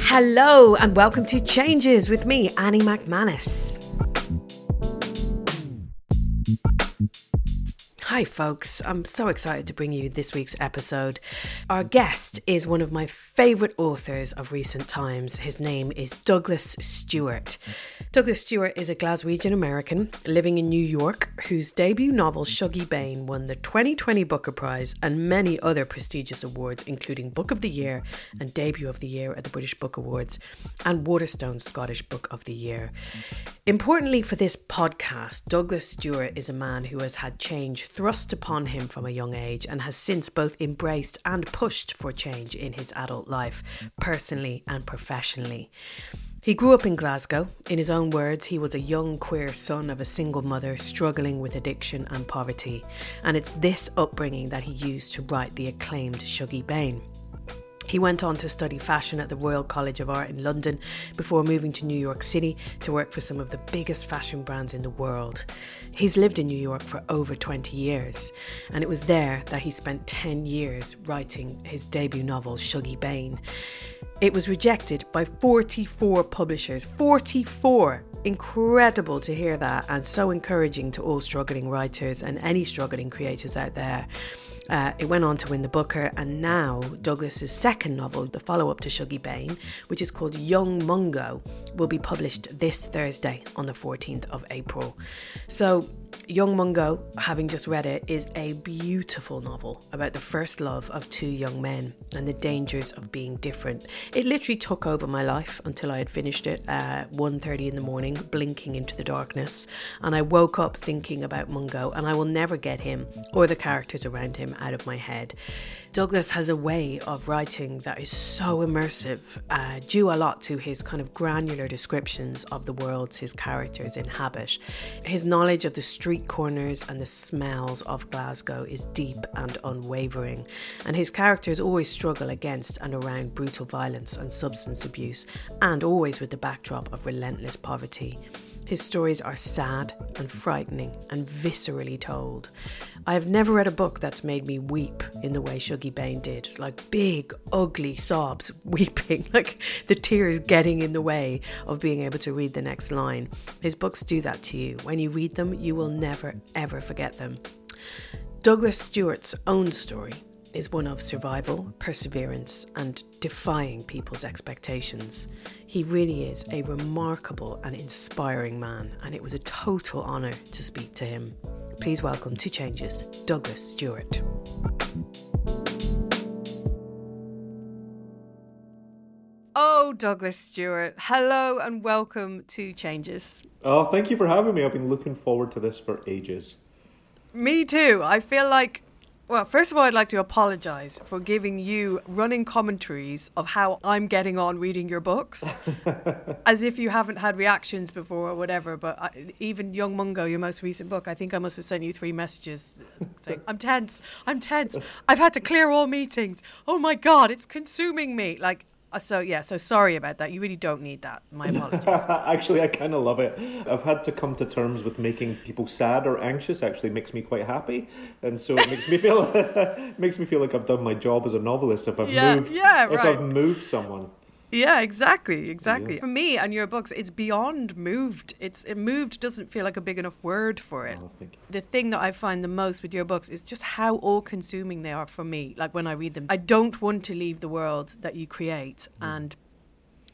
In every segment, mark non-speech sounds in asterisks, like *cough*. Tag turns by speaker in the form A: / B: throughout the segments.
A: Hello and welcome to Changes with me, Annie Macmanus. Hi, folks. I'm so excited to bring you this week's episode. Our guest is one of my favourite authors of recent times. His name is Douglas Stuart. Douglas Stuart is a Glaswegian American living in New York whose debut novel, Shuggie Bain, won the 2020 Booker Prize and many other prestigious awards, including Book of the Year and Debut of the Year at the British Book Awards and Waterstone's Scottish Book of the Year. Importantly for this podcast, Douglas Stuart is a man who has had change thrust upon him from a young age and has since both embraced and pushed for change in his adult life, personally and professionally. He grew up in Glasgow. In his own words, he was a young queer son of a single mother struggling with addiction and poverty. And it's this upbringing that he used to write the acclaimed Shuggie Bain. He went on to study fashion at the Royal College of Art in London before moving to New York City to work for some of the biggest fashion brands in the world. He's lived in New York for over 20 years, and it was there that he spent 10 years writing his debut novel, Shuggie Bain. It was rejected by 44 publishers. 44! Incredible to hear that, and so encouraging to all struggling writers and any struggling creators out there. Uh, it went on to win the Booker, and now Douglas's second novel, the follow-up to Shuggie Bain, which is called Young Mungo, will be published this Thursday on the 14th of April. So Young Mungo, having just read it, is a beautiful novel about the first love of two young men and the dangers of being different. It literally took over my life until I had finished it at 1.30 in the morning, blinking into the darkness. And I woke up thinking about Mungo, and I will never get him or the characters around him out of my head. Douglas has a way of writing that is so immersive, uh, due a lot to his kind of granular descriptions of the worlds his characters inhabit. His knowledge of the street corners and the smells of Glasgow is deep and unwavering, and his characters always struggle against and around brutal violence and substance abuse, and always with the backdrop of relentless poverty. His stories are sad and frightening and viscerally told. I have never read a book that's made me weep in the way Shuggie Bain did, like big, ugly sobs, *laughs* weeping, like the tears getting in the way of being able to read the next line. His books do that to you. When you read them, you will never, ever forget them. Douglas Stuart's own story is one of survival, perseverance, and defying people's expectations. He really is a remarkable and inspiring man, and it was a total honour to speak to him. Please welcome to Changes, Douglas Stuart. Oh, Douglas Stuart, hello and welcome to Changes.
B: Oh, thank you for having me. I've been looking forward to this for ages.
A: Me too. I feel like well, first of all, I'd like to apologise for giving you running commentaries of how I'm getting on reading your books, *laughs* as if you haven't had reactions before or whatever. But I, even Young Mungo, your most recent book, I think I must have sent you three messages *laughs* saying, "I'm tense, I'm tense, I've had to clear all meetings. Oh my God, it's consuming me." Like Uh, so yeah, so sorry about that. You really don't need that. My apologies. *laughs*
B: actually, I kind of love it. I've had to come to terms with making people sad or anxious. Actually, makes me quite happy, and so it makes me feel *laughs* makes me feel like I've done my job as a novelist if I've
A: yeah,
B: moved.
A: Yeah,
B: if
A: right.
B: I've moved someone.
A: Yeah, exactly, exactly. Yeah. For me and your books, it's beyond moved. It's it moved doesn't feel like a big enough word for it.
B: Oh,
A: the thing that I find the most with your books is just how all-consuming they are for me. Like when I read them, I don't want to leave the world that you create, mm. and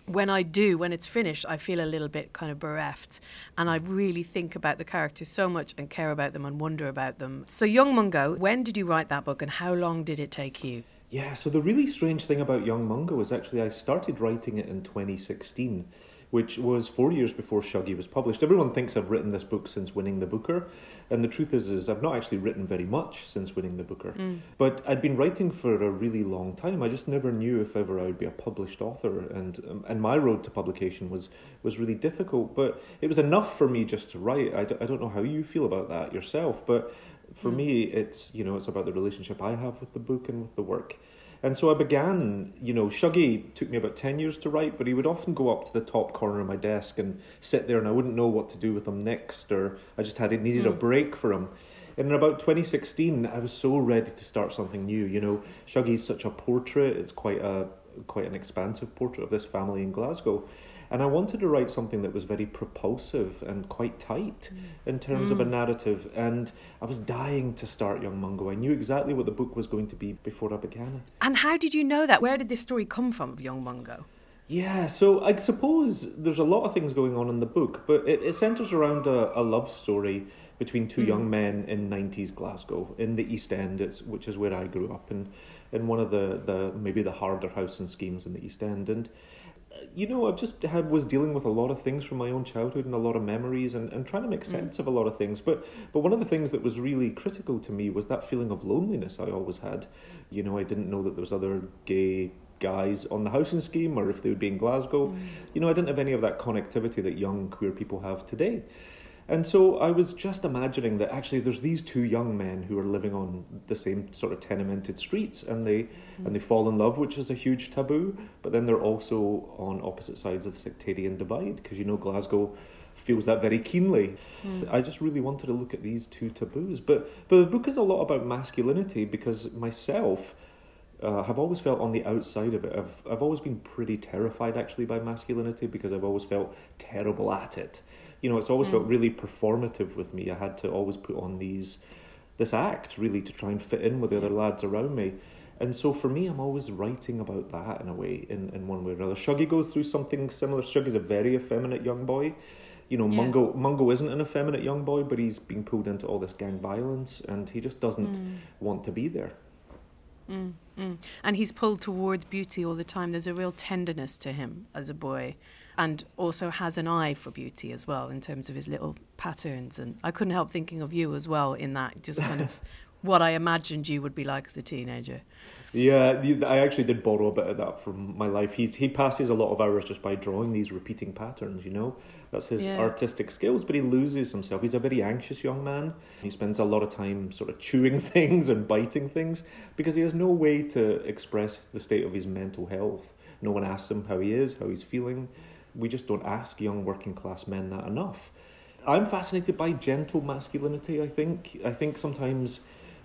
A: when I do, when it's finished, I feel a little bit kind of bereft. And I really think about the characters so much and care about them and wonder about them. So, Young Mungo, when did you write that book and how long did it take you?
B: Yeah, so the really strange thing about Young Mungo is actually I started writing it in 2016 which was four years before Shuggie was published. Everyone thinks I've written this book since winning the Booker, and the truth is, is I've not actually written very much since winning the Booker. Mm. But I'd been writing for a really long time. I just never knew if ever I would be a published author, and um, and my road to publication was was really difficult. But it was enough for me just to write. I d- I don't know how you feel about that yourself, but for mm. me, it's you know it's about the relationship I have with the book and with the work. And so I began, you know, Shuggie took me about 10 years to write, but he would often go up to the top corner of my desk and sit there, and I wouldn't know what to do with him next, or I just had it needed mm. a break for him. And in about 2016, I was so ready to start something new. You know, Shuggie's such a portrait, it's quite a quite an expansive portrait of this family in Glasgow. And I wanted to write something that was very propulsive and quite tight mm. in terms mm. of a mm. narrative. And I was dying to start Young Mungo. I knew exactly what the book was going to be before I began it.
A: And how did you know that? Where did this story come from of Young Mungo?
B: Yeah, so I suppose there's a lot of things going on in the book, but it, it centres around a, a, love story between two mm. young men in 90s Glasgow, in the East End, it's, which is where I grew up, and in one of the, the maybe the harder housing schemes in the East End. And you know, I've just had was dealing with a lot of things from my own childhood and a lot of memories and, and trying to make mm. sense mm. of a lot of things. But but one of the things that was really critical to me was that feeling of loneliness I always had. You know, I didn't know that there was other gay guys on the housing scheme or if they would be in Glasgow. Mm. You know, I didn't have any of that connectivity that young queer people have today. And so I was just imagining that actually there's these two young men who are living on the same sort of tenemented streets and they mm. and they fall in love, which is a huge taboo, but then they're also on opposite sides of the sectarian divide because you know Glasgow feels that very keenly. Mm. I just really wanted to look at these two taboos. But but the book is a lot about masculinity because myself uh, have always felt on the outside of it. I've I've always been pretty terrified actually by masculinity because I've always felt terrible at it you know, it's always mm. felt really performative with me. I had to always put on these this act really to try and fit in with the other lads around me. And so for me, I'm always writing about that in a way, in, in one way or another. Shuggie goes through something similar. Shuggie's a very effeminate young boy. You know, yeah. Mungo Mungo isn't an effeminate young boy, but he's being pulled into all this gang violence, and he just doesn't mm. want to be there.
A: Mm, mm. And he's pulled towards beauty all the time. There's a real tenderness to him as a boy and also has an eye for beauty as well in terms of his little patterns. And I couldn't help thinking of you as well in that, just kind of *laughs* what I imagined you would be like as a teenager.
B: Yeah, I actually did borrow a bit of that from my life. He he passes a lot of hours just by drawing these repeating patterns. You know, that's his yeah. artistic skills. But he loses himself. He's a very anxious young man. He spends a lot of time sort of chewing *laughs* things and biting things because he has no way to express the state of his mental health. No one asks him how he is, how he's feeling we just don't ask young working class men that enough. I'm fascinated by gentle masculinity, I think. I think sometimes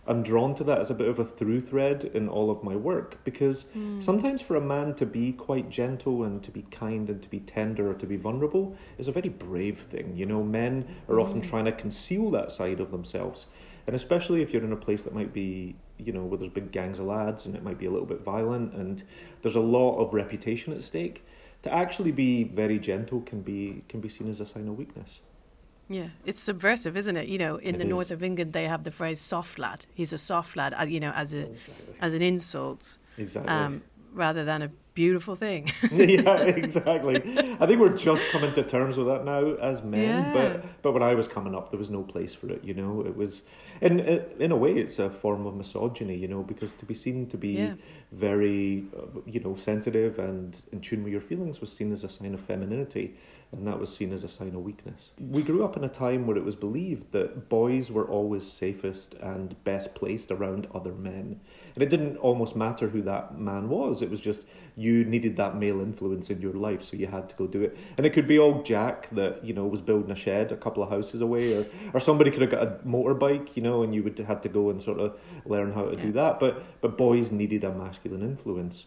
B: I'm drawn to that as a bit of a through thread in all of my work because mm. sometimes for a man to be quite gentle and to be kind and to be tender or to be vulnerable is a very brave thing. You know, men are often hmm. trying to conceal that side of themselves. And especially if you're in a place that might be, you know, where there's big gangs of lads and it might be a little bit violent and there's a lot of reputation at stake to actually be very gentle can be can be seen as a sign of weakness.
A: Yeah, it's subversive, isn't it? You know, in it the is. north of England, they have the phrase "soft lad." He's a soft lad, uh, you know, as a exactly. as an insult,
B: exactly, um,
A: rather than a beautiful thing. *laughs*
B: yeah, *laughs* exactly. I think we're just coming to terms with that now as men. Yeah. But but when I was coming up, there was no place for it. You know, it was, in in a way, it's a form of misogyny. You know, because to be seen to be yeah. very, uh, you know, sensitive and in tune with your feelings was seen as a sign of femininity and that was seen as a sign of weakness. We grew up in a time where it was believed that boys were always safest and best placed around other men. And it didn't almost matter who that man was, it was just you needed that male influence in your life, so you had to go do it. And it could be old Jack that, you know, was building a shed a couple of houses away, or, or somebody could have got a motorbike, you know, and you would have had to go and sort of learn how to yeah. do that. But but boys needed a masculine influence.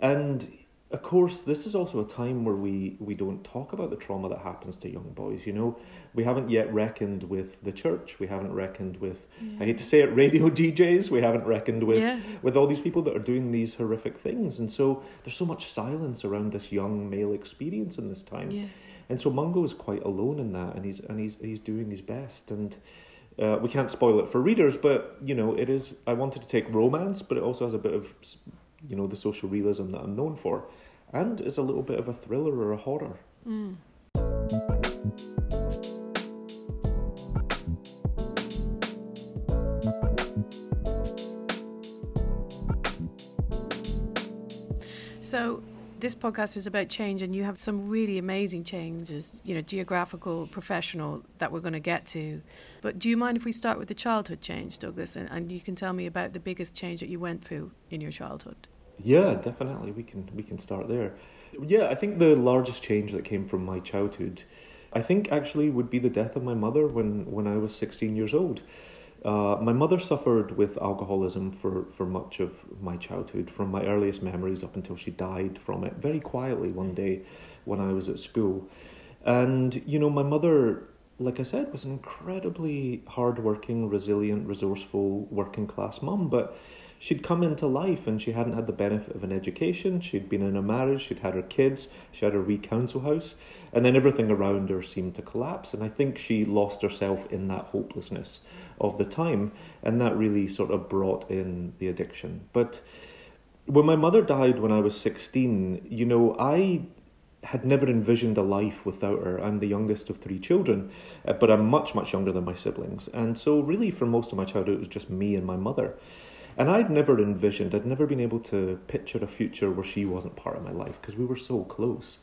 B: And of course, this is also a time where we, we don't talk about the trauma that happens to young boys. You know, we haven't yet reckoned with the church. We haven't reckoned with, yeah. I hate to say it, radio *laughs* DJs. We haven't reckoned with yeah. with all these people that are doing these horrific things. And so there's so much silence around this young male experience in this time.
A: Yeah.
B: And so Mungo is quite alone in that, and he's and he's he's doing his best. And uh, we can't spoil it for readers, but you know, it is. I wanted to take romance, but it also has a bit of you know the social realism that I'm known for and is a little bit of a thriller or a horror. Mm.
A: So, this podcast is about change, and you have some really amazing changes, you know, geographical, professional, that we're going to get to. But do you mind if we start with the childhood change, Douglas? And, and you can tell me about the biggest change that you went through in your childhood.
B: Yeah, definitely. We can we can start there. Yeah, I think the largest change that came from my childhood, I think actually would be the death of my mother when when I was sixteen years old. Uh, my mother suffered with alcoholism for, for much of my childhood, from my earliest memories up until she died from it very quietly one day when I was at school. And, you know, my mother, like I said, was an incredibly hardworking, resilient, resourceful, working class mum, but she'd come into life and she hadn't had the benefit of an education. She'd been in a marriage, she'd had her kids, she had her wee council house, and then everything around her seemed to collapse. And I think she lost herself in that hopelessness of the time, and that really sort of brought in the addiction. But when my mother died when I was 16, you know, I had never envisioned a life without her. I'm the youngest of three children, but I'm much, much younger than my siblings. And so, really, for most of my childhood, it was just me and my mother. And I'd never envisioned, I'd never been able to picture a future where she wasn't part of my life because we were so close.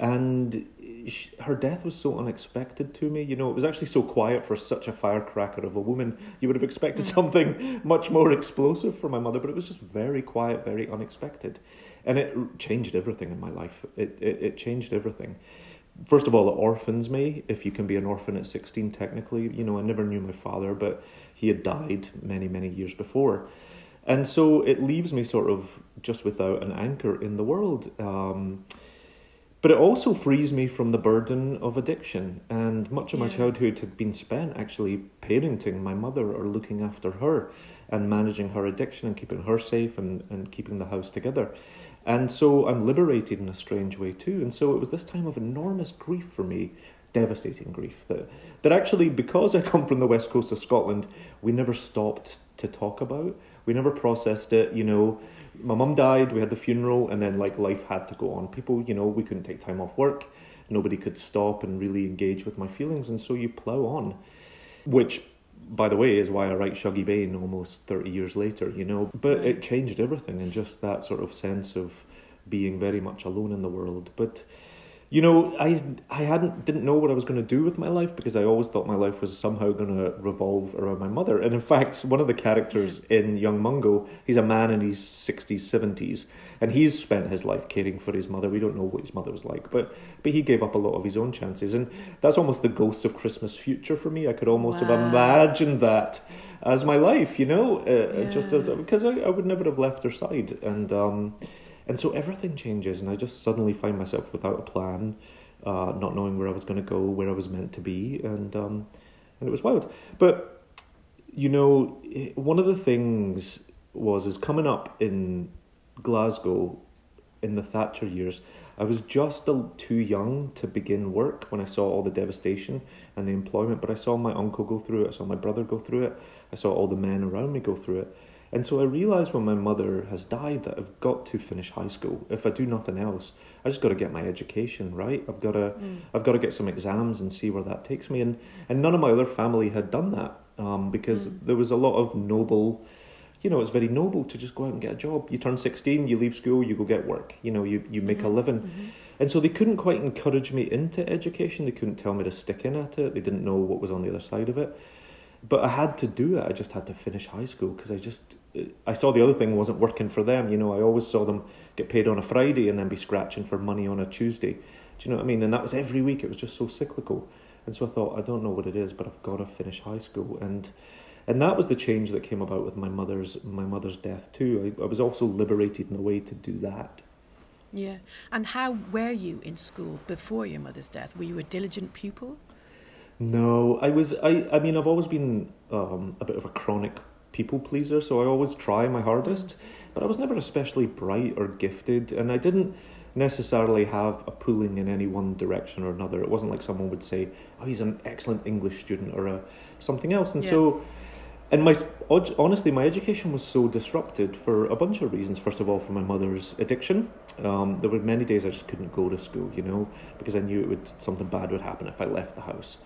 B: And sh her death was so unexpected to me. You know, it was actually so quiet for such a firecracker of a woman. You would have expected mm. something much more explosive for my mother, but it was just very quiet, very unexpected. And it changed everything in my life. It, it, it changed everything. First of all, it orphans me, if you can be an orphan at 16, technically. You know, I never knew my father, but he had died many, many years before. And so it leaves me sort of just without an anchor in the world. Um, but it also frees me from the burden of addiction. And much of my childhood had been spent actually parenting my mother or looking after her and managing her addiction and keeping her safe and, and keeping the house together. And so I'm liberated in a strange way too. And so it was this time of enormous grief for me, devastating grief, that, that actually, because I come from the west coast of Scotland, we never stopped to talk about. We never processed it, you know. My mum died, we had the funeral, and then like life had to go on. People, you know, we couldn't take time off work. Nobody could stop and really engage with my feelings, and so you plough on. Which, by the way, is why I write Shuggie Bain almost 30 years later, you know. But it changed everything, and just that sort of sense of being very much alone in the world. But you know, I I hadn't didn't know what I was going to do with my life because I always thought my life was somehow going to revolve around my mother. And in fact, one of the characters in Young Mungo, he's a man in his sixties, seventies, and he's spent his life caring for his mother. We don't know what his mother was like, but but he gave up a lot of his own chances, and that's almost the ghost of Christmas future for me. I could almost have imagined that as my life, you know, uh, just as because I, I would never have left her side, and um, and so everything changes, and I just suddenly find myself without a plan, uh, not knowing where I was going to go, where I was meant to be, and um, and it was wild. But you know, eh, one of the things was is coming up in Glasgow in the Thatcher years. I was just a, too young to begin work when I saw all the devastation and the employment, but I saw my uncle go through it, I saw my brother go through it, I saw all the men around me go through it. And so I realised when my mother has died that I've got to finish high school. If I do nothing else, I just got to get my education right. I've got to, mm. I've got to get some exams and see where that takes me. And and none of my other family had done that um, because mm. there was a lot of noble, you know, it's very noble to just go out and get a job. You turn sixteen, you leave school, you go get work. You know, you you make a mm-hmm. living. Mm-hmm. And so they couldn't quite encourage me into education. They couldn't tell me to stick in at it. They didn't know what was on the other side of it but I had to do it. I just had to finish high school because I just I saw the other thing wasn't working for them. You know, I always saw them get paid on a Friday and then be scratching for money on a Tuesday. Do you know what I mean? And that was every week. It was just so cyclical. And so I thought, I don't know what it is, but I've got to finish high school. And and that was the change that came about with my mother's my mother's death too. I, I was also liberated in a way to do that.
A: Yeah. And how were you in school before your mother's death? Were you a diligent pupil?
B: No, I was. I. I mean, I've always been um, a bit of a chronic people pleaser, so I always try my hardest. But I was never especially bright or gifted, and I didn't necessarily have a pulling in any one direction or another. It wasn't like someone would say, "Oh, he's an excellent English student" or a something else. And
A: Yeah.
B: so, and my honestly, my education was so disrupted for a bunch of reasons. First of all, for my mother's addiction. Um, there were many days I just couldn't go to school, you know, because I knew it would something bad would happen if I left the house.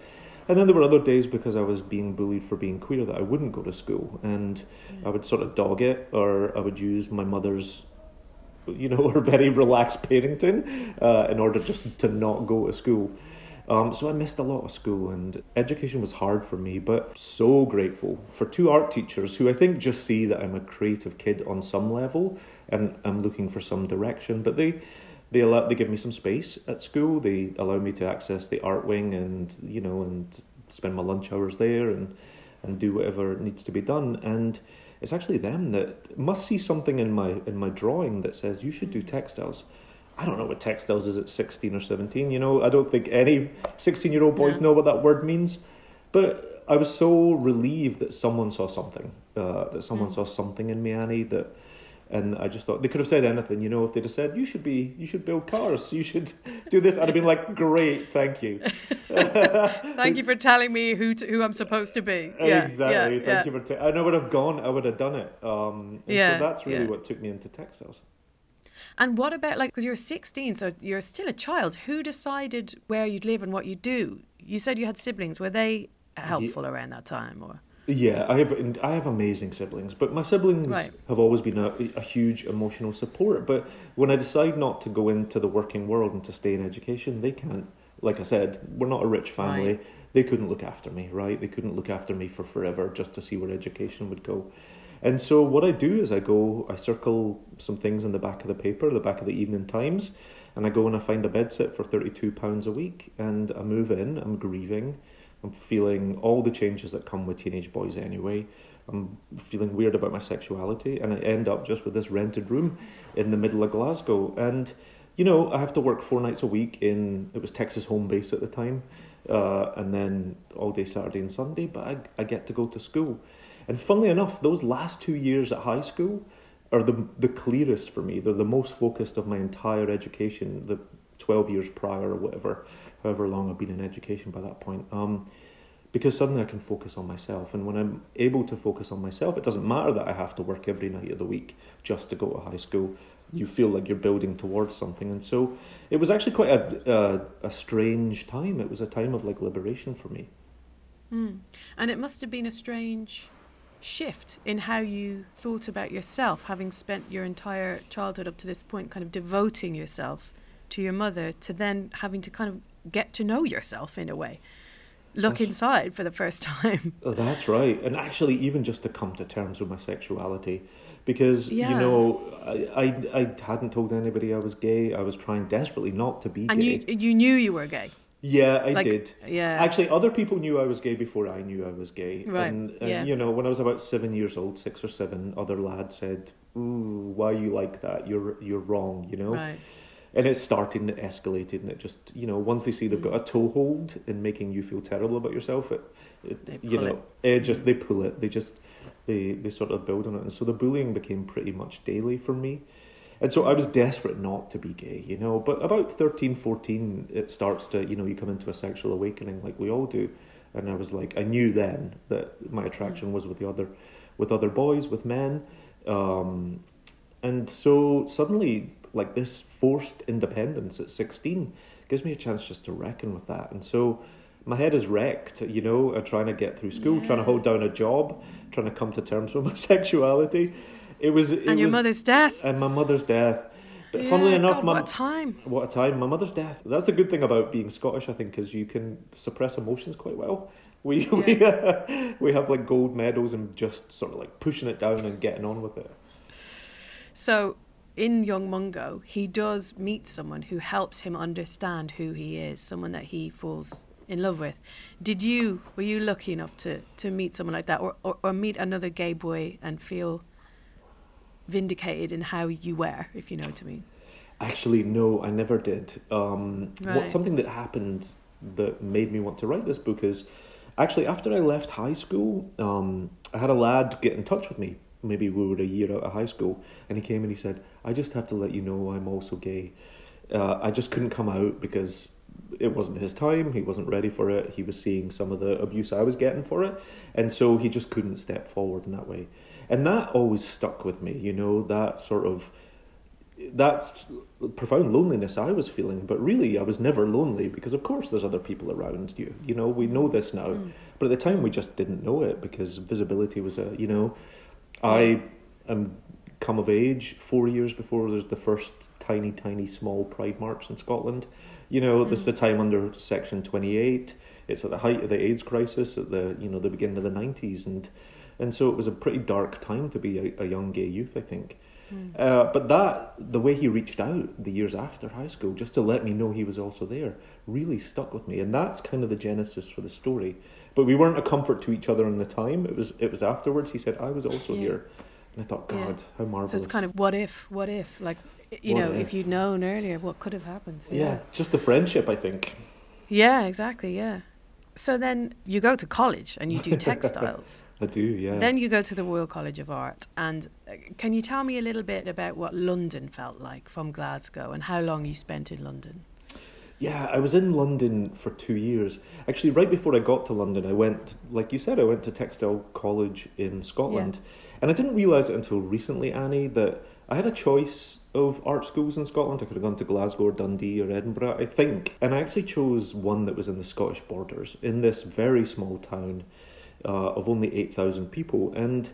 B: And then there were other days because I was being bullied for being queer that I wouldn't go to school, and I would sort of dog it, or I would use my mother's, you know, *laughs* her very relaxed parenting uh, in order just to not go to school. Um, so I missed a lot of school, and education was hard for me. But so grateful for two art teachers who I think just see that I'm a creative kid on some level, and I'm looking for some direction. But they they allow they give me some space at school. They allow me to access the art wing, and you know, and spend my lunch hours there, and and do whatever needs to be done. And it's actually them that must see something in my in my drawing that says you should do textiles I don't know what textiles is at 16 or 17. You know, I don't think any 16 year old boys yeah. know what that word means. But I was so relieved that someone saw something, uh, that someone mm. saw something in me, Annie, that. And I just thought they could have said anything, you know. If they'd have said, "You should be, you should build cars, you should do this," I'd have been like, "Great, thank you." *laughs*
A: thank you for telling me who to, who I'm supposed to be. Yeah,
B: exactly.
A: Yeah,
B: thank yeah. you for. T- and I would have gone. I would have done it. Um, yeah, so that's really what took me into textiles.
A: And what about like because you're 16, so you're still a child. Who decided where you'd live and what you'd do? You said you had siblings. Were they helpful around that time, or?
B: Yeah, I have I have amazing siblings, but my siblings right. have always been a, a huge emotional support. But when I decide not to go into the working world and to stay in education, they can't. Like I said, we're not a rich family. Right. They couldn't look after me, right? They couldn't look after me for forever just to see where education would go. And so what I do is I go, I circle some things in the back of the paper, the back of the Evening Times, and I go and I find a bed sit for thirty-two pounds a week, and I move in. I'm grieving. I'm feeling all the changes that come with teenage boys anyway. I'm feeling weird about my sexuality, and I end up just with this rented room in the middle of Glasgow. And you know, I have to work four nights a week in it was Texas home base at the time, uh, and then all day Saturday and Sunday. But I, I get to go to school. And funnily enough, those last two years at high school are the the clearest for me. They're the most focused of my entire education, the twelve years prior or whatever, however long I've been in education by that point. Um, because suddenly I can focus on myself, and when I'm able to focus on myself, it doesn't matter that I have to work every night of the week just to go to high school. You feel like you're building towards something, and so it was actually quite a a, a strange time. It was a time of like liberation for me.
A: Mm. And it must have been a strange shift in how you thought about yourself, having spent your entire childhood up to this point kind of devoting yourself to your mother, to then having to kind of get to know yourself in a way. Look that's, inside for the first *laughs* time.
B: Oh, that's right. And actually, even just to come to terms with my sexuality, because yeah. you know I, I I hadn't told anybody I was gay. I was trying desperately not to be
A: and
B: gay.
A: And you you knew you were gay.
B: Yeah, I like, did. Yeah. Actually, other people knew I was gay before I knew I was gay. Right. And, and yeah. you know, when I was about seven years old, six or seven, other lads said, "Ooh, why you like that? You're you're wrong." You know. Right. And it started and it escalated, and it just you know once they see they've got a toehold in making you feel terrible about yourself, it, it you know it. it just they pull it. They just they they sort of build on it, and so the bullying became pretty much daily for me. And so I was desperate not to be gay, you know. But about 13, 14, it starts to, you know, you come into a sexual awakening like we all do. And I was like, I knew then that my attraction was with the other, with other boys, with men. Um, and so suddenly, like this forced independence at 16 gives me a chance just to reckon with that. And so my head is wrecked, you know, trying to get through school, yeah. trying to hold down a job, trying to come to terms with *laughs* my sexuality. It was. It
A: and your
B: was,
A: mother's death.
B: And my mother's death. But yeah, funnily enough,
A: God,
B: my,
A: what a time!
B: What a time! My mother's death. That's the good thing about being Scottish, I think, is you can suppress emotions quite well. We *laughs* yeah. we, *laughs* uh, we have like gold medals and just sort of like pushing it down and getting on with it.
A: So in Young Mungo, he does meet someone who helps him understand who he is, someone that he falls in love with. Did you were you lucky enough to to meet someone like that, or or, or meet another gay boy and feel vindicated in how you were, if you know what I mean.
B: Actually, no, I never did. Um, right. what, something that happened that made me want to write this book is actually after I left high school, um, I had a lad get in touch with me. Maybe we were a year out of high school, and he came and he said, "I just have to let you know I'm also gay. Uh, I just couldn't come out because it wasn't his time. He wasn't ready for it. He was seeing some of the abuse I was getting for it, and so he just couldn't step forward in that way. And that always stuck with me. You know that sort of that's profound loneliness I was feeling, but really I was never lonely because of course there's other people around you. You know, we know this now. Mm. But at the time we just didn't know it because visibility was a you know I am come of age four years before there's the first tiny, tiny small pride march in Scotland. You know, mm. this is the time under section twenty eight. It's at the height of the AIDS crisis at the you know, the beginning of the nineties and and so it was a pretty dark time to be a, a young gay youth, I think. Mm. Uh, but that, the way he reached out the years after high school, just to let me know he was also there, really stuck with me. And that's kind of the genesis for the story. But we weren't a comfort to each other in the time. It was it was afterwards. He said, "I was also yeah. here," and I thought, "God, yeah. how marvelous!"
A: So it's kind of what if, what if, like you what know, if? if you'd known earlier, what could have happened?
B: Yeah. yeah, just the friendship, I think.
A: Yeah, exactly. Yeah. So then you go to college and you do *laughs* textiles.
B: I do, yeah.
A: Then you go to the Royal College of Art. And uh, can you tell me a little bit about what London felt like from Glasgow and how long you spent in London?
B: Yeah, I was in London for two years. Actually, right before I got to London, I went, like you said, I went to Textile College in Scotland. Yeah. And I didn't realise it until recently, Annie, that I had a choice of art schools in Scotland. I could have gone to Glasgow or Dundee or Edinburgh, I think. And I actually chose one that was in the Scottish borders, in this very small town uh, of only 8,000 people. And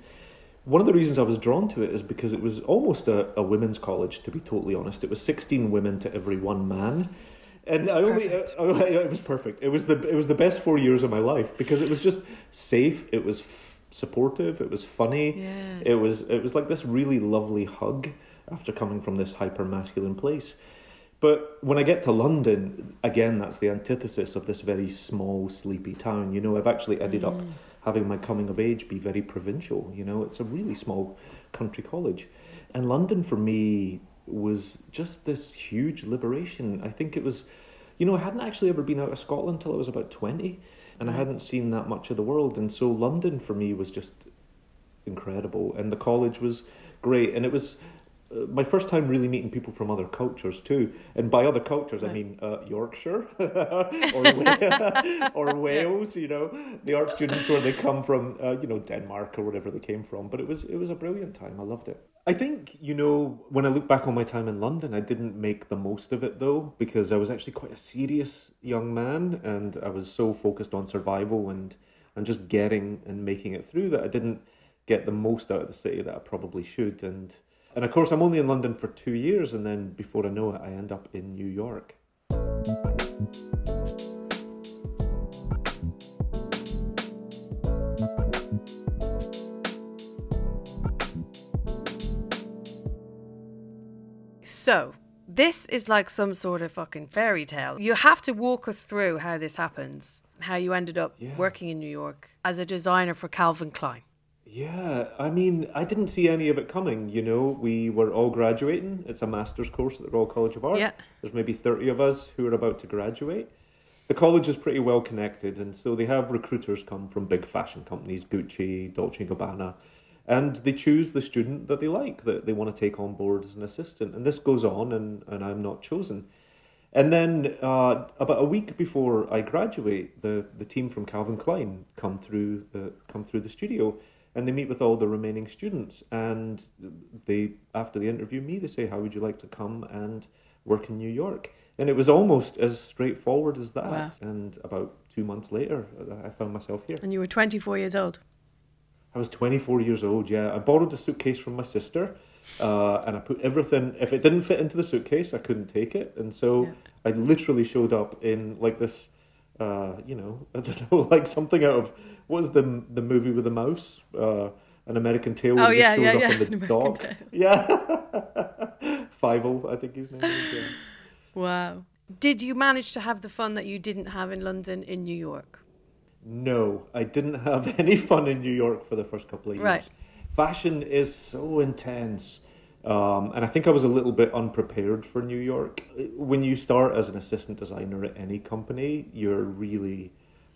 B: one of the reasons I was drawn to it is because it was almost a, a women's college, to be totally honest. It was 16 women to every one man. And I only, uh, it was perfect. It was the it was the best four years of my life because it was just safe. It was f- supportive. It was funny.
A: Yeah.
B: It was it was like this really lovely hug after coming from this hyper masculine place. But when I get to London, again, that's the antithesis of this very small, sleepy town. You know, I've actually ended mm. up having my coming of age be very provincial. You know, it's a really small country college. And London for me was just this huge liberation. I think it was, you know, I hadn't actually ever been out of Scotland until I was about 20, and I mm. hadn't seen that much of the world. And so London for me was just incredible. And the college was great. And it was my first time really meeting people from other cultures too, and by other cultures right. I mean uh, Yorkshire *laughs* or, *laughs* or Wales. You know, the art students where they come from, uh, you know, Denmark or whatever they came from. But it was it was a brilliant time. I loved it. I think you know when I look back on my time in London, I didn't make the most of it though because I was actually quite a serious young man, and I was so focused on survival and and just getting and making it through that I didn't get the most out of the city that I probably should and and of course, I'm only in London for two years, and then before I know it, I end up in New York.
A: So, this is like some sort of fucking fairy tale. You have to walk us through how this happens, how you ended up yeah. working in New York as a designer for Calvin Klein.
B: Yeah, I mean, I didn't see any of it coming. You know, we were all graduating. It's a master's course at the Royal College of Art.
A: Yeah.
B: There's maybe 30 of us who are about to graduate. The college is pretty well connected, and so they have recruiters come from big fashion companies, Gucci, Dolce & Gabbana, and they choose the student that they like, that they want to take on board as an assistant. And this goes on, and, and I'm not chosen. And then uh, about a week before I graduate, the, the team from Calvin Klein come through the come through the studio and they meet with all the remaining students and they after they interview me they say how would you like to come and work in new york? And it was almost as straightforward as that. Wow. and about two months later i found myself here.
A: And you were 24 years old?
B: I was 24 years old yeah. I borrowed a suitcase from my sister uh, and i put everything if it didn't fit into the suitcase i couldn't take it. And so yeah. i literally showed up in like this uh, you know *laughs* i don't know like something out of what was the the movie with the mouse? Uh, an American Tail.
A: Oh yeah, yeah,
B: yeah.
A: On
B: the dock. *laughs* Yeah. Fievel, I think his name is. Yeah.
A: Wow. Did you manage to have the fun that you didn't have in London in New York?
B: No, I didn't have *laughs* any fun in New York for the first couple of years.
A: Right.
B: Fashion is so intense. Um, and I think I was a little bit unprepared for New York. When you start as an assistant designer at any company, you're really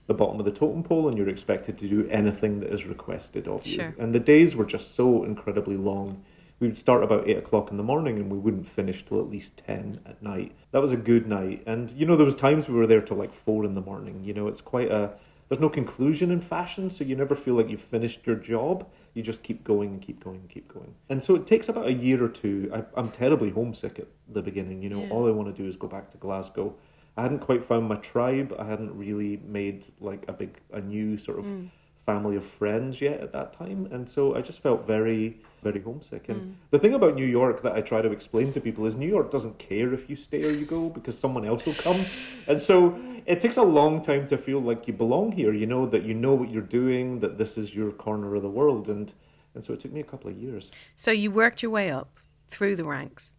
B: the bottom of the totem pole and you're expected to do anything that is requested of you.
A: Sure.
B: And the days were just so incredibly long. We would start about eight o'clock in the morning and we wouldn't finish till at least ten at night. That was a good night. And you know, there was times we were there till like four in the morning. You know, it's quite a there's no conclusion in fashion, so you never feel like you've finished your job. You just keep going and keep going and keep going. And so it takes about a year or two. I, I'm terribly homesick at the beginning. You know,
A: Yeah.
B: all I want to do is go back to Glasgow. I hadn't quite found my tribe. I hadn't really made like a big, a new sort of mm. family of friends yet at that time. And so I just felt very, very homesick. And mm. the thing about New York that I try to explain to people is New York doesn't care if you stay or you go because someone else will come. and so it takes a long time to feel like you belong here, you know, that you know what you're doing, that this is your corner of the world. And, and so it took me a couple of years.
A: So you worked your way up through the ranks.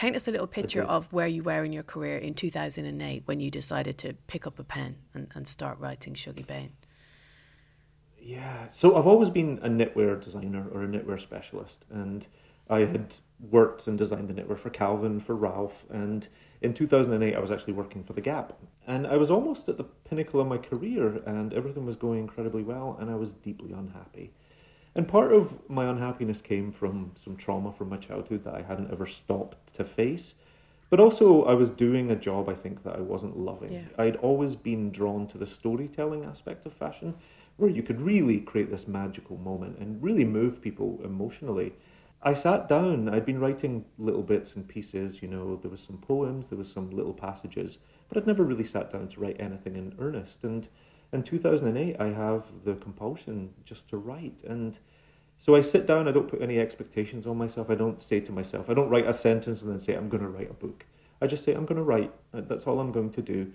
A: Paint us a little picture of where you were in your career in 2008 when you decided to pick up a pen and, and start writing Shuggie Bain.
B: Yeah, so I've always been a knitwear designer or a knitwear specialist, and I had worked and designed the knitwear for Calvin, for Ralph, and in 2008 I was actually working for The Gap, and I was almost at the pinnacle of my career, and everything was going incredibly well, and I was deeply unhappy. And part of my unhappiness came from some trauma from my childhood that I hadn't ever stopped to face. But also, I was doing a job I think that I wasn't loving.
A: Yeah.
B: I'd always been drawn to the storytelling aspect of fashion, where you could really create this magical moment and really move people emotionally. I sat down, I'd been writing little bits and pieces, you know, there was some poems, there was some little passages, but I'd never really sat down to write anything in earnest. And in 2008, I have the compulsion just to write. And so I sit down, I don't put any expectations on myself. I don't say to myself, I don't write a sentence and then say, I'm going to write a book. I just say, I'm going to write. Uh, That's all I'm going to do.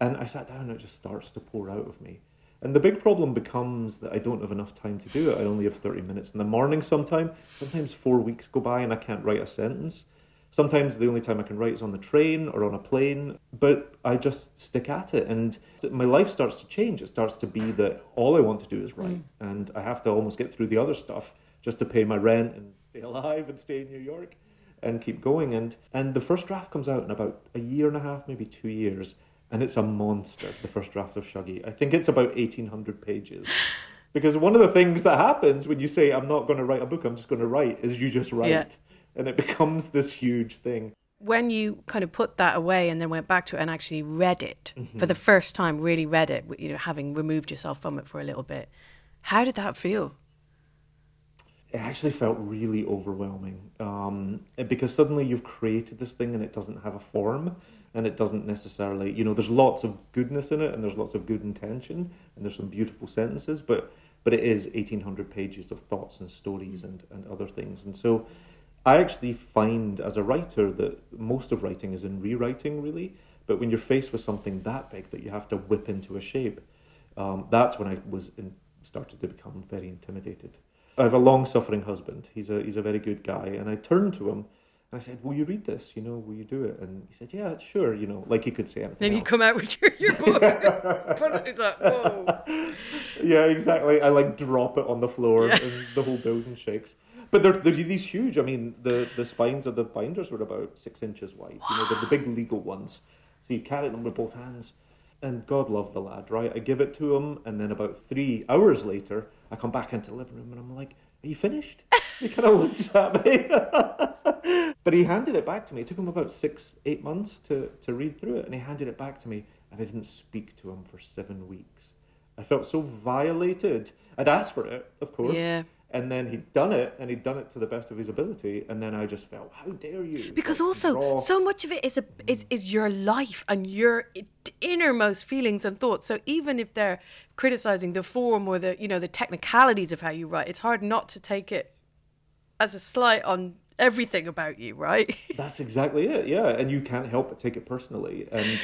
B: And I sat down and it just starts to pour out of me. And the big problem becomes that I don't have enough time to do it. I only have 30 minutes in the morning sometime. Sometimes four weeks go by and I can't write a sentence. Sometimes the only time I can write is on the train or on a plane, but I just stick at it. And my life starts to change. It starts to be that all I want to do is write. Mm. And I have to almost get through the other stuff just to pay my rent and stay alive and stay in New York and keep going. And, and the first draft comes out in about a year and a half, maybe two years. And it's a monster, the first draft of Shuggie. I think it's about 1,800 pages. *gasps* Because one of the things that happens when you say, I'm not going to write a book, I'm just going to write, is you just write.
A: Yeah.
B: And it *laughs* becomes this huge thing.
A: When you kind of put that away and then went back to it and actually read it
B: Mm-hmm.
A: for the first time, really read it, you know, having removed yourself from it for a little bit, how did that feel?
B: It actually felt really overwhelming um, because suddenly you've created this thing and it doesn't have a form and it doesn't necessarily, you know, there's lots of goodness in it and there's lots of good intention and there's some beautiful sentences, but but it is 1800 pages of thoughts and stories and, and other things. And so I actually find as a writer that most of writing is in rewriting, really. But when you're faced with something that big that you have to whip into a shape, um, that's when I was in, started to become very intimidated. I have a long-suffering husband. He's a he's a very good guy, and I turned to him and I said, "Will you read this? You know, will you do it?" And he said, "Yeah, sure." You know, like he could say anything.
A: Then you come out with your, your *laughs* book. it's like, whoa.
B: yeah, exactly. I like drop it on the floor and the whole building shakes. But they're, they're these huge. I mean, the, the spines of the binders were about six inches wide. You know, they're the big legal ones. So you carry them with both hands. And God love the lad, right? I give it to him, and then about three hours later, I come back into the living room and I'm like, Are you finished? He kind of *laughs* looks at me. *laughs* but he handed it back to me. It took him about six, eight months to, to read through it, and he handed it back to me, and I didn't speak to him for seven weeks. I felt so violated. I'd asked for it, of course.
A: Yeah.
B: And then he'd done it, and he'd done it to the best of his ability. And then I just felt, how dare you?
A: Because
B: Like,
A: also,
B: raw-
A: so much of it is a is, is your life and your innermost feelings and thoughts. So even if they're criticizing the form or the you know the technicalities of how you write, it's hard not to take it as a slight on everything about you, right? *laughs*
B: That's exactly it. Yeah, and you can't help but take it personally. And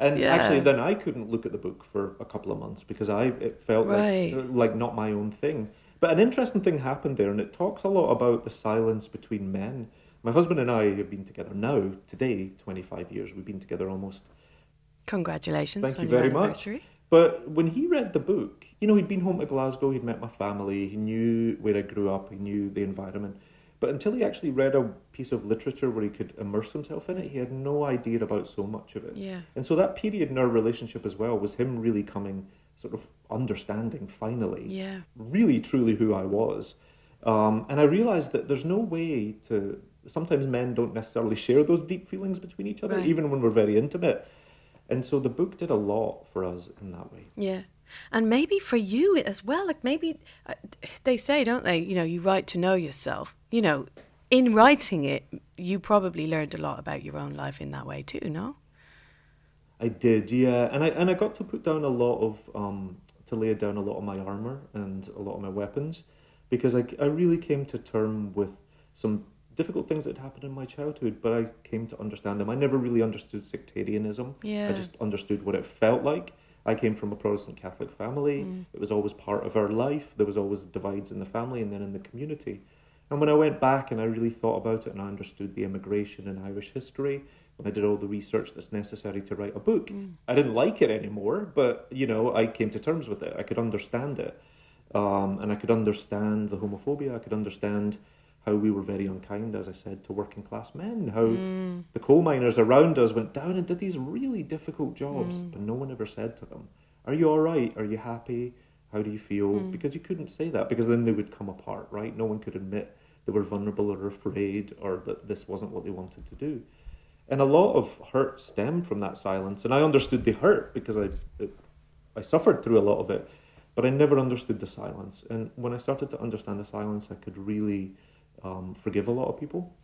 B: and
A: Yeah.
B: actually, then I couldn't look at the book for a couple of months because I it felt
A: Right.
B: like like not my own thing. But an interesting thing happened there, and it talks a lot about the silence between men. My husband and I have been together now today twenty five years. We've been together almost
A: Congratulations
B: Thank
A: on
B: you
A: your
B: very much.
A: anniversary.
B: But when he read the book, you know, he'd been home to Glasgow, he'd met my family, he knew where I grew up, he knew the environment. But until he actually read a piece of literature where he could immerse himself in it, he had no idea about so much of it.
A: Yeah.
B: And so that period in our relationship as well was him really coming, sort of understanding finally,
A: Yeah.
B: really truly who I was. Um, and I realized that there's no way to. Sometimes men don't necessarily share those deep feelings between each other,
A: Right.
B: even when we're very intimate. And so the book did a lot for us in that way.
A: Yeah. And maybe for you as well, like maybe uh, they say, don't they? You know, you write to know yourself. You know, in writing it, you probably learned a lot about your own life in that way too, no?
B: I did, yeah, and I and I got to put down a lot of um, to lay down a lot of my armor and a lot of my weapons, because I I really came to term with some difficult things that had happened in my childhood, but I came to understand them. I never really understood sectarianism.
A: Yeah.
B: I just understood what it felt like. I came from a Protestant Catholic family. Mm. It was always part of our life. There was always divides in the family and then in the community. And when I went back and I really thought about it and I understood the immigration and Irish history, when I did all the research that's necessary to write a book, mm. I didn't like it anymore, but you know, I came to terms with it. I could understand it. Um, and I could understand the homophobia. I could understand how we were very unkind, as I said, to working class men, how mm. the coal miners around us went down and did these really difficult jobs, mm. but no one ever said to them, Are you all right? Are you happy? How do you feel? Because you couldn't say that, because then they would come apart, right? No one could admit they were vulnerable or afraid or that this wasn't what they wanted to do. And a lot of hurt stemmed from that silence. And I understood the hurt because I, it, I suffered through a lot of it, but I never understood the silence. And when I started to understand the silence, I could really um, forgive a lot of people.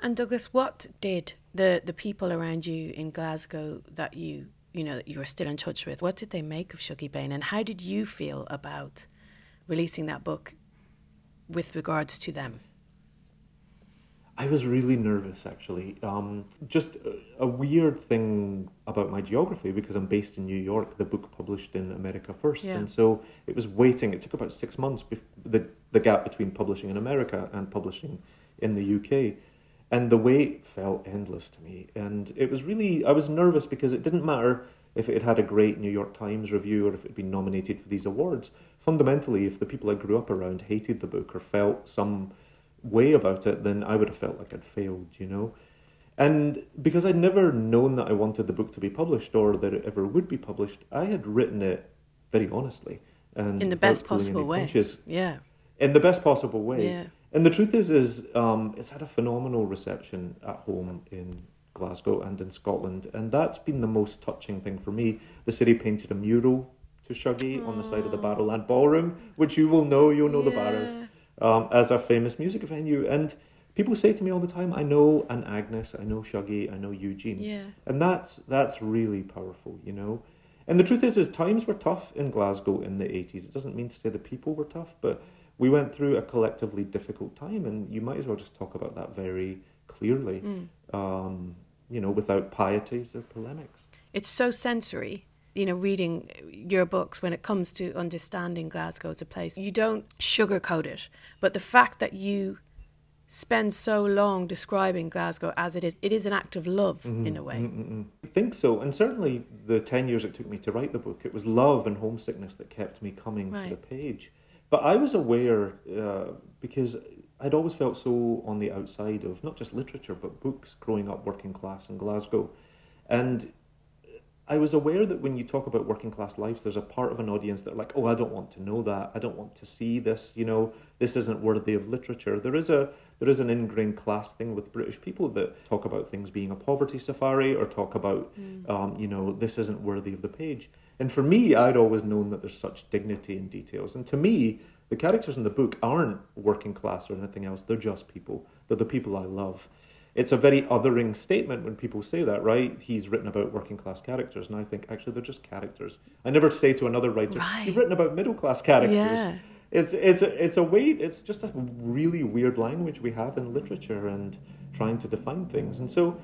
A: And Douglas, what did the the people around you in Glasgow that you you know that you were still in touch with? What did they make of Shuggie Bain, and how did you feel about releasing that book with regards to them?
B: I was really nervous, actually. Um, just a, a weird thing about my geography because I'm based in New York. The book published in America first,
A: Yeah.
B: and so it was waiting. It took about six months bef- the the gap between publishing in America and publishing in the UK, and the wait felt endless to me. And it was really I was nervous because it didn't matter if it had had a great New York Times review or if it had been nominated for these awards. Fundamentally, if the people I grew up around hated the book or felt some way about it, then I would have felt like I'd failed, you know? And because I'd never known that I wanted the book to be published or that it ever would be published, I had written it very honestly and
A: In the best possible way.
B: punches.
A: Yeah.
B: In the best possible way.
A: Yeah.
B: And the truth is, is um, it's had a phenomenal reception at home in Glasgow and in Scotland, and that's been the most touching thing for me. The city painted a mural to Shuggie on the side of the Barrowland Ballroom, which you will know, you'll know the Barrows, um, as a famous music venue. And people say to me all the time, I know an Agnes, I know Shuggie, I know Eugene.
A: Yeah.
B: And that's that's really powerful, you know. And the truth is, is times were tough in Glasgow in the eighties. It doesn't mean to say the people were tough, but we went through a collectively difficult time, and you might as well just talk about that very clearly, um, you know, without pieties or polemics.
A: It's so sensory, you know, reading your books when it comes to understanding Glasgow as a place. You don't sugarcoat it, but the fact that you spend so long describing Glasgow as it is, it is an act of love mm-hmm. in a way. Mm-hmm, mm-hmm.
B: I think so, and certainly the ten years it took me to write the book, it was love and homesickness that kept me coming to the page. But I was aware uh, because I'd always felt so on the outside of not just literature but books growing up working class in Glasgow, and I was aware that when you talk about working class lives, there's a part of an audience that are like, oh, I don't want to know that. I don't want to see this. You know, this isn't worthy of literature. There is a there is an ingrained class thing with British people that talk about things being a poverty safari or talk about, um, you know, this isn't worthy of the page. And for me, I'd always known that there's such dignity in details. And to me, the characters in the book aren't working class or anything else. They're just people. They're the people I love it's a very othering statement when people say that, right? He's written about working class characters, and I think actually they're just characters. I never say to another writer,
A: Right.
B: "You've written about middle class characters."
A: Yeah.
B: It's it's a, it's a way. It's just a really weird language we have in literature and trying to define things, and so.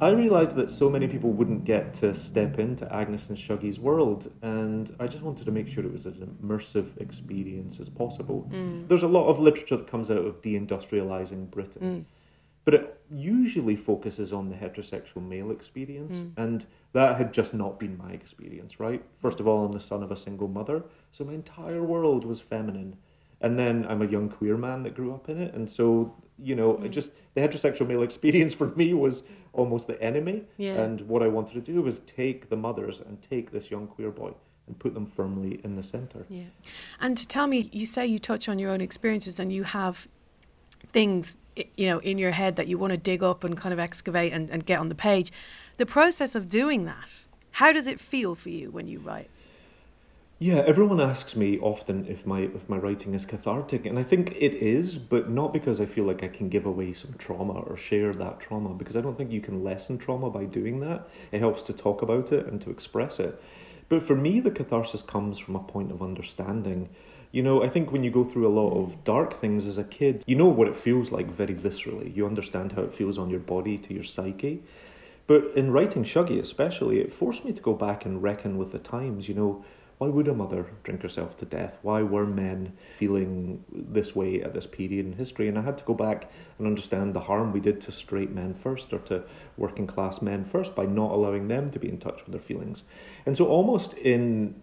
B: I realised that so many people wouldn't get to step into Agnes and Shuggie's world, and I just wanted to make sure it was as immersive experience as possible. Mm. There's a lot of literature that comes out of deindustrializing Britain, mm. But it usually focuses on the heterosexual male experience, hmm. and that had just not been my experience, right? First of all, I'm the son of a single mother, so my entire world was feminine. And then I'm a young queer man that grew up in it, and so you know, it hmm. just the heterosexual male experience *laughs* for me was almost the enemy.
A: Yeah.
B: And what I wanted to do was take the mothers and take this young queer boy, and put them firmly in the centre.
A: Yeah. And tell me, you say you touch on your own experiences and you have things, you know, in your head that you want to dig up and kind of excavate and, and get on the page. The process of doing that, how does it feel for you when you write?
B: Yeah, everyone asks me often if my if my writing is cathartic, and I think it is, but not because I feel like I can give away some trauma or share that trauma, because I don't think you can lessen trauma by doing that. It helps to talk about it and to express it. But for me, the catharsis comes from a point of understanding. You know, I think when you go through a lot of dark things as a kid, you know what it feels like very viscerally. You understand how it feels on your body to your psyche. But in writing Shuggie, especially, it forced me to go back and reckon with the times. You know, why would a mother drink herself to death? Why were men feeling this way at this period in history? And I had to go back and understand the harm we did to straight men first or to working class men first by not allowing them to be in touch with their feelings. And so, almost in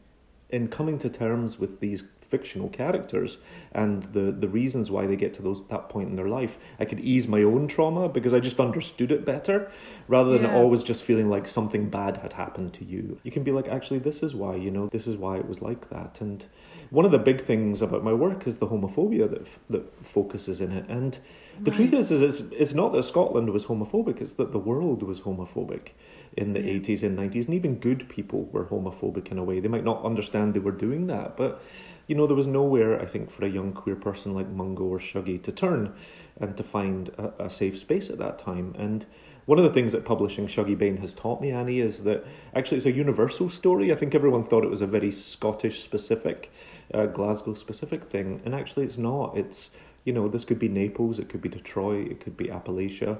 B: in coming to terms with these fictional characters and the, the reasons why they get to those that point in their life, I could ease my own trauma because I just understood it better rather than
A: Yeah.
B: always just feeling like something bad had happened to you. You can be like, actually, this is why, you know, this is why it was like that. And one of the big things about my work is the homophobia that, f- that focuses in it. And the truth is, is it's, it's not that Scotland was homophobic, it's that the world was homophobic in the 80s and 90s. And even good people were homophobic in a way. They might not understand they were doing that, but you know, there was nowhere, I think, for a young queer person like Mungo or Shuggie to turn and to find a, a safe space at that time. And one of the things that publishing Shuggie Bain has taught me, Annie, is that actually it's a universal story. I think everyone thought it was a very Scottish specific, uh, Glasgow specific thing, and actually it's not. It's, you know, this could be Naples, it could be Detroit, it could be Appalachia,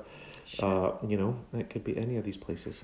B: uh, you know, it could be any of these places.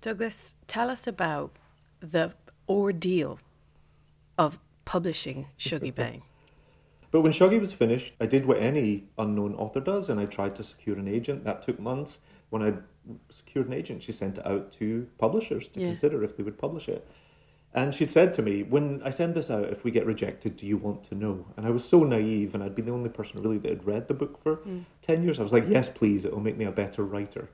A: Douglas, tell us about the ordeal of publishing Shuggie *laughs* Bain.
B: But when Shuggie was finished, I did what any unknown author does, and I tried to secure an agent. That took months. When I secured an agent, she sent it out to publishers to
A: Yeah.
B: consider if they would publish it. And she said to me, When I send this out, if we get rejected, do you want to know? And I was so naive, and I'd been the only person really that had read the book for hmm. 10 years. I was like, Yes, please, it will make me a better writer.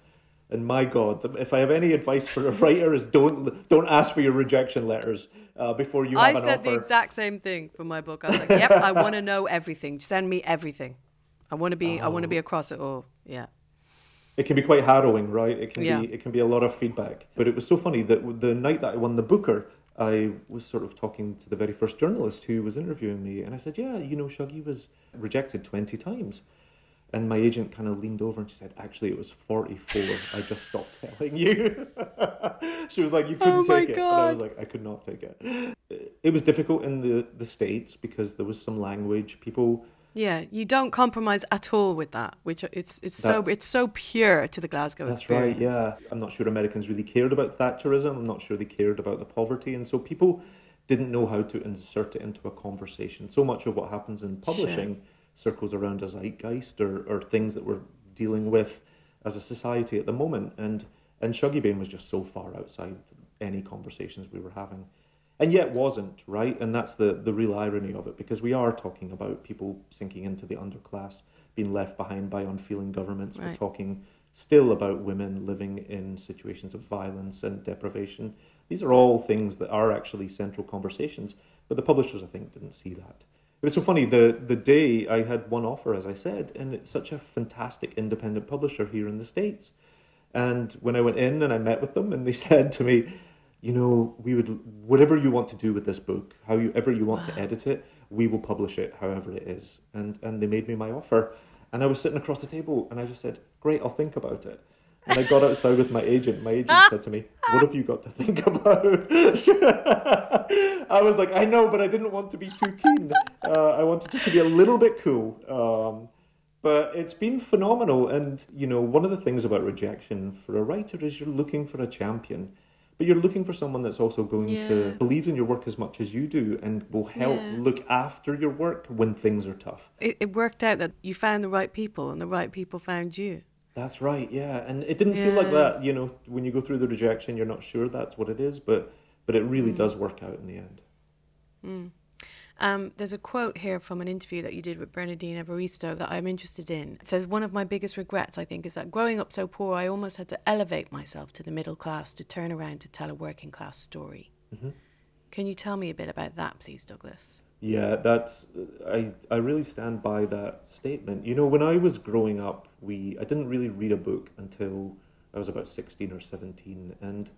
B: And my God, if I have any advice for a writer, is don't don't ask for your rejection letters uh, before you
A: I said the exact same thing for my book. I was like, "Yep, I *laughs* want to know everything. Send me everything. I want to be. I want to be across it all." Yeah.
B: it can be quite harrowing, right? It can
A: Yeah.
B: be it can be a lot of feedback. But it was so funny that the night that I won the Booker, I was sort of talking to the very first journalist who was interviewing me, and I said, "Yeah, you know, Shuggie was rejected twenty times." And my agent kind of leaned over and she said, "Actually, it was forty-four. I just stopped *laughs* telling you." *laughs* she was like, "You couldn't
A: Oh
B: take it," and I was like, "I could not take it." It was difficult in the the states because there was some language. People
A: Yeah, you don't compromise at all with that, which it's it's so it's so pure to the Glasgow
B: That's
A: experience.
B: right, yeah. I'm not sure Americans really cared about Thatcherism. I'm not sure they cared about the poverty. And so people didn't know how to insert it into a conversation. So much of what happens in publishing circles around a zeitgeist or, or things that we're dealing with as a society at the moment. And, and Shuggie Bain was just so far outside any conversations we were having. And yet wasn't, right? And that's the, the real irony of it, because we are talking about people sinking into the underclass being left behind by unfeeling governments. We're talking still about women living in situations of violence and deprivation. These are all things that are actually central conversations, but the publishers, I think, didn't see that. It was so funny. The the day I had one offer, as I said, and it's such a fantastic independent publisher here in the states. And when I went in and I met with them, and they *laughs* said to me, you know, we would whatever you want to do with this book, however you want to edit it, we will publish it however it is. And and they made me my offer, and I was sitting across the table, and I just said, great, I'll think about it. And I got outside with my agent. My agent said to me, "What have you got to think about?" *laughs* I was like, "I know, but I didn't want to be too keen. Uh, I wanted just to be a little bit cool." Um, but it's been phenomenal, and you know, one of the things about rejection for a writer is you're looking for a champion, but you're looking for someone that's also going
A: Yeah.
B: to believe in your work as much as you do, and will help
A: Yeah.
B: look after your work when things are tough.
A: It, it worked out that you found the right people and the right people found you.
B: That's right, yeah. And it didn't feel like that, you know, when you go through the rejection, you're not sure that's what it is, but but it really
A: Mm.
B: does work out in the end.
A: Um, there's a quote here from an interview that you did with Bernardine Evaristo that I'm interested in. It says, One of my biggest regrets, I think, is that growing up so poor, I almost had to elevate myself to the middle class to turn around to tell a working class story. Can you tell me a bit about that, please, Douglas?
B: Yeah, that's I I really stand by that statement. You know, when I was growing up, we I didn't really read a book until I was about 16 or 17 and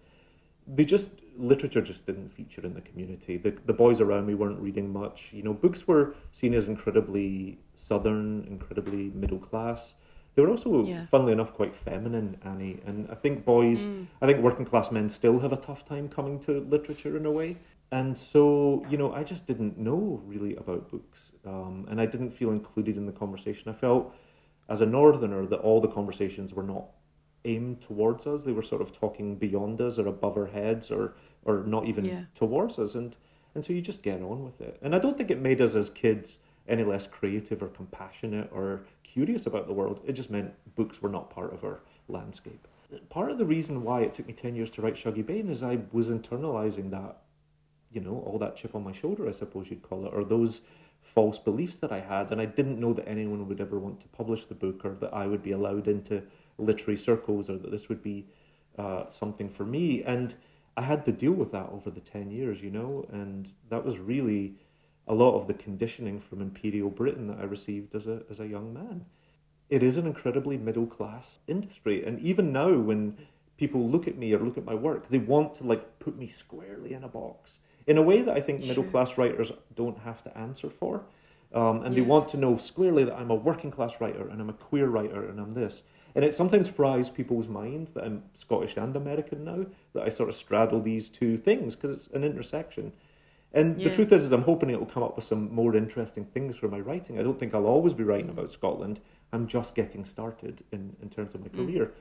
B: they just literature just didn't feature in the community. The the boys around me weren't reading much. You know, books were seen as incredibly southern, incredibly middle class. They were also,
A: Yeah.
B: funnily enough, quite feminine, Annie. And I think boys, mm. I think working class men still have a tough time coming to literature in a way. And so, you know, I just didn't know really about books, um, and I didn't feel included in the conversation. I felt, as a northerner, that all the conversations were not aimed towards us. They were sort of talking beyond us or above our heads or or not even
A: Yeah.
B: towards us. And and so you just get on with it. And I don't think it made us as kids any less creative or compassionate or curious about the world. It just meant books were not part of our landscape. Part of the reason why it took me ten years to write Shuggie Bain is I was internalizing that you know, all that chip on my shoulder, I suppose you'd call it, or those false beliefs that I had. And I didn't know that anyone would ever want to publish the book or that I would be allowed into literary circles or that this would be uh, something for me. And I had to deal with that over the 10 years, you know, and that was really a lot of the conditioning from Imperial Britain that I received as a, as a young man it is an incredibly middle class industry. And even now, when people look at me or look at my work, they want to like put me squarely in a box in a way that I think middle class writers don't have to answer for. Um, and they want to know squarely that I'm a working class writer and I'm a queer writer and I'm this. And it sometimes fries people's minds that I'm Scottish and American now, that I sort of straddle these two things because it's an intersection. And the truth is, is I'm hoping it'll come up with some more interesting things for my writing. I don't think I'll always be writing about Scotland. I'm just getting started in, in terms of my career.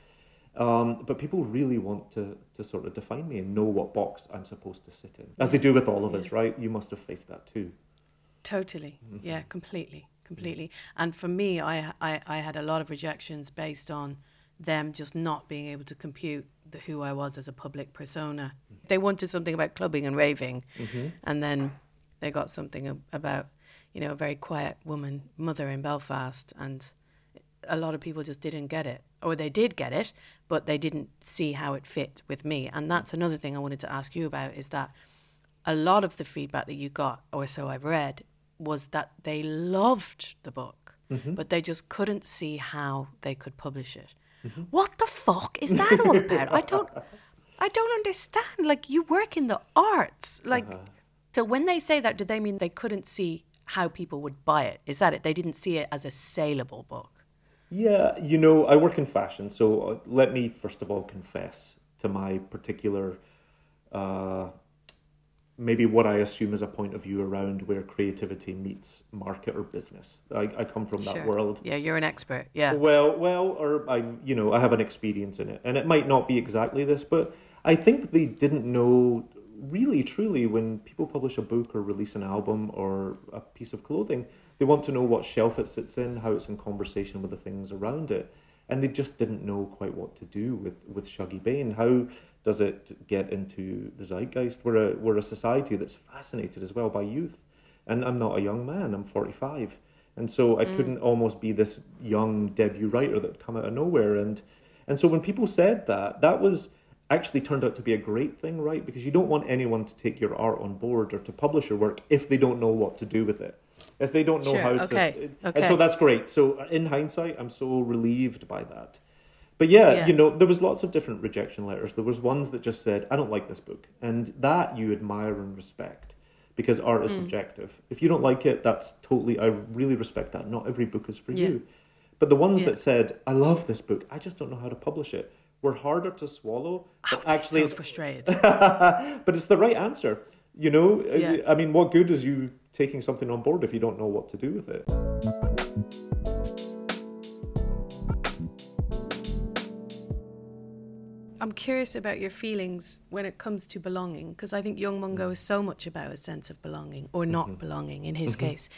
B: Um, but people really want to, to sort of define me and know what box I'm supposed to sit in. As they do with all of us, right? You must have faced that too.
A: Totally. Mm-hmm. Yeah, completely. Completely. And for me, I, I, I had a lot of rejections based on them just not being able to compute the, who I was as a public persona. Mm-hmm. They wanted something about clubbing and raving, mm-hmm. and then they got something about, you know, a very quiet woman, mother in Belfast, and a lot of people just didn't get it. Or they did get it, but they didn't see how it fit with me. And that's another thing I wanted to ask you about is that a lot of the feedback that you got, or so I've read, was that they loved the book, mm-hmm. but they just couldn't see how they could publish it. Mm-hmm. What the fuck is that all about? I don't, *laughs* I don't understand. Like you work in the arts, like. Uh-huh. So when they say that, do they mean they couldn't see how people would buy it? Is that it? They didn't see it as a saleable book.
B: Yeah, you know, I work in fashion, so uh, let me first of all confess to my particular, uh, maybe what I assume is a point of view around where creativity meets market or business. I, I come from that world.
A: Yeah, you're an expert. Yeah.
B: Well, well, or I, you know, I have an experience in it, and it might not be exactly this, but I think they didn't know really, truly, when people publish a book or release an album or a piece of clothing, they want to know what shelf it sits in, how it's in conversation with the things around it, and they just didn't know quite what to do with with Shuggie Bain. How does it get into the zeitgeist? We're a we're a society that's fascinated as well by youth, and I'm not a young man. I'm 45. And so I mm. couldn't almost be this young debut writer that come out of nowhere. And and so when people said that, that was actually turned out to be a great thing, right? Because you don't want anyone to take your art on board or to publish your work if they don't know what to do with it. If they don't know
A: Sure,
B: how
A: okay,
B: to. And
A: okay.
B: so that's great. So in hindsight, I'm so relieved by that. But yeah,
A: Yeah.
B: you know, there was lots of different rejection letters. There was ones that just said, "I don't like this book," and that you admire and respect because art
A: Mm.
B: is subjective. If you don't like it, that's totally. I really respect that. Not every book is for
A: Yeah.
B: you. But the ones
A: Yeah.
B: that said, "I love this book, I just don't know how to publish it," were harder to swallow. But
A: I'm
B: actually,
A: so frustrated. *laughs*
B: but it's the right answer. You know,
A: Yeah.
B: I mean, what good is you taking something on board if you don't know what to do with it?
A: I'm curious about your feelings when it comes to belonging, because I think Young Mungo is so much about a sense of belonging or not mm-hmm. belonging in his mm-hmm. case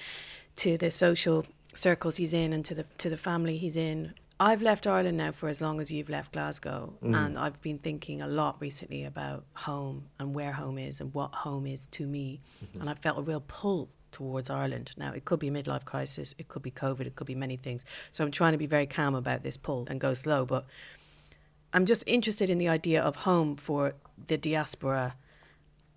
A: to the social circles he's in and to the to the family he's in. I've left Ireland now for as long as you've left Glasgow, mm. and I've been thinking a lot recently about home and where home is and what home is to me, mm-hmm. and I felt a real pull towards Ireland. Now it could be a midlife crisis, it could be COVID, it could be many things. So I'm trying to be very calm about this pull and go slow, but I'm just interested in the idea of home for the diaspora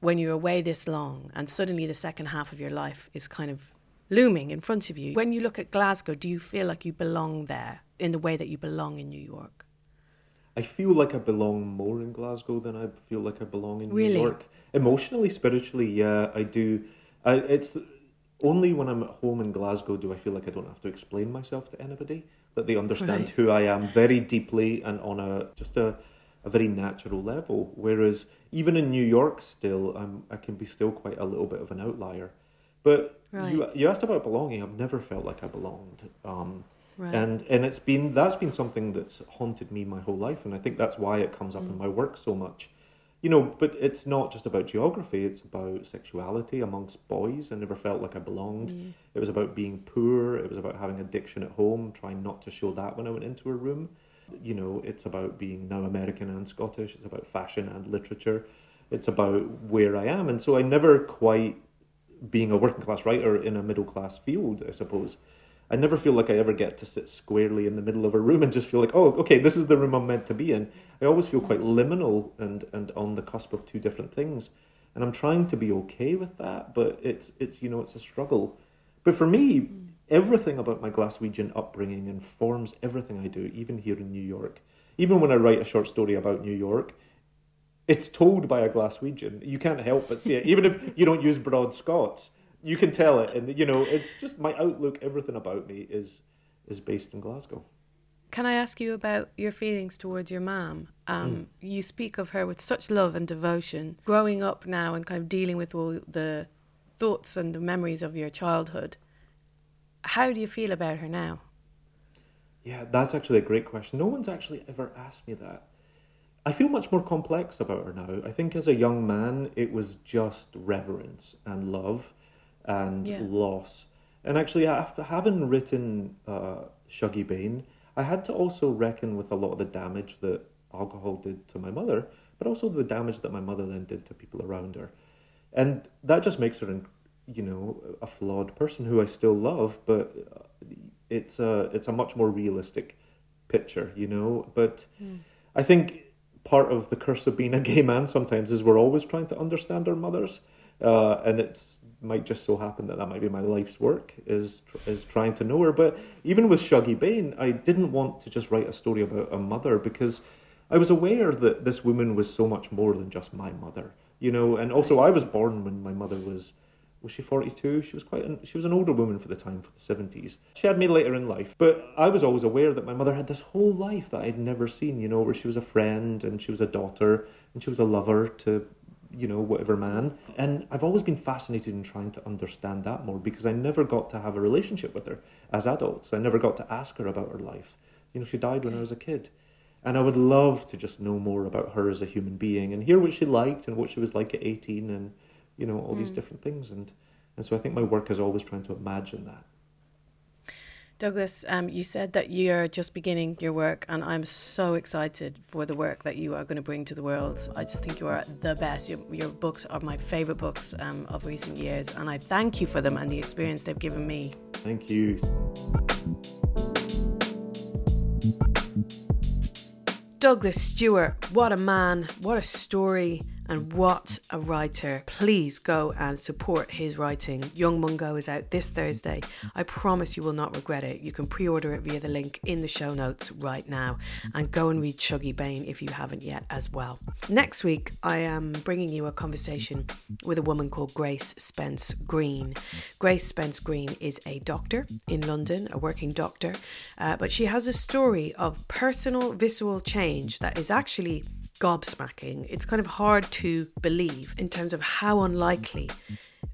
A: when you're away this long and suddenly the second half of your life is kind of looming in front of you. When you look at Glasgow, do you feel like you belong there in the way that you belong in New York?
B: I feel like I belong more in Glasgow than I feel like I belong in
A: Really?
B: New York. Emotionally, spiritually, yeah, I do. I, it's only when I'm at home in Glasgow do I feel like I don't have to explain myself to anybody. That they understand
A: Right.
B: who I am very deeply and on a just a, a very natural level. Whereas even in New York, still, I'm, I can be still quite a little bit of an outlier. But you, you asked about belonging. I've never felt like I belonged. Um,
A: Right.
B: and and it's been that's been something that's haunted me my whole life and i think that's why it comes up in mm. my work so much. You know but it's not just about geography it's about sexuality amongst boys. I never felt like i belonged. It was about being poor. It was about having addiction at home trying not to show that when i went into a room. You know it's about being now american and scottish. It's about fashion and literature. It's about where i am. And so i never quite being a working class writer in a middle class field, I suppose. I never feel like I ever get to sit squarely in the middle of a room and just feel like, oh, okay, this is the room I'm meant to be in. I always feel quite mm-hmm. liminal and, and on the cusp of two different things. And I'm trying to be okay with that, but it's it's you know, it's a struggle. But for me, mm-hmm. everything about my Glaswegian upbringing informs everything I do, even here in New York. Even when I write a short story about New York, it's told by a Glaswegian. You can't help but see it. Even if you don't use broad Scots, you can tell it. And you know, it's just my outlook. Everything about me is is based in Glasgow.
A: Can I ask you about your feelings towards your mum? Um, You speak of her with such love and devotion. Growing up now and kind of dealing with all the thoughts and the memories of your childhood, how do you feel about her now?
B: Yeah, that's actually a great question. No one's actually ever asked me that. I feel much more complex about her now. I think as a young man, it was just reverence and love and
A: Yeah.
B: loss. And actually, after having written uh, Shuggie Bain, I had to also reckon with a lot of the damage that alcohol did to my mother, but also the damage that my mother then did to people around her. And that just makes her, you know, a flawed person who I still love, but uh, it's a it's a much more realistic picture, you know. But I think part of the curse of being a gay man sometimes is we're always trying to understand our mothers, uh, and it might just so happen that that might be my life's work is is trying to know her. But even with Shuggy Bain, I didn't want to just write a story about a mother because I was aware that this woman was so much more than just my mother, you know. And also, I was born when my mother was was she 42 she was quite an, she was an older woman for the time for the 70s she had me later in life but i was always aware that my mother had this whole life that i'd never seen you know where she was a friend and she was a daughter and she was a lover to you know whatever man. And i've always been fascinated in trying to understand that more because i never got to have a relationship with her as adults. I never got to ask her about her life. You know she died when i was a kid. And I would love to just know more about her as a human being and hear what she liked and what she was like at 18 and, you know, all these hmm. different things. And, and so I think my work is always trying to imagine that.
A: Douglas, um, you said that you're just beginning your work, and I'm so excited for the work that you are going to bring to the world. I just think you are the best. Your, your books are my favourite books um, of recent years, and I thank you for them and the experience they've given me.
B: Thank you.
A: Douglas Stuart, what a man, what a story. And what a writer. Please go and support his writing. Young Mungo is out this Thursday. I promise you will not regret it. You can pre order it via the link in the show notes right now. And go and read Shuggie Bain if you haven't yet as well. Next week, I am bringing you a conversation with a woman called Grace Spence Green. Grace Spence Green is a doctor in London, a working doctor, uh, but she has a story of personal visceral change that is actually gobsmacking. It's kind of hard to believe in terms of how unlikely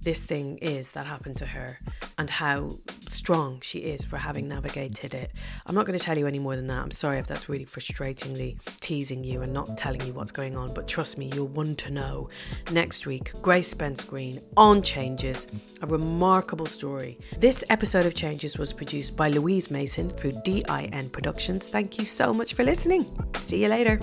A: this thing is that happened to her and how strong she is for having navigated it. I'm not going to tell you any more than that. I'm sorry if that's really frustratingly teasing you and not telling you what's going on, but trust me, you'll want to know. Next week, Grace Spence Green on Changes, a remarkable story. This episode of Changes was produced by Louise Mason through DIN Productions. Thank you so much for listening. See you later.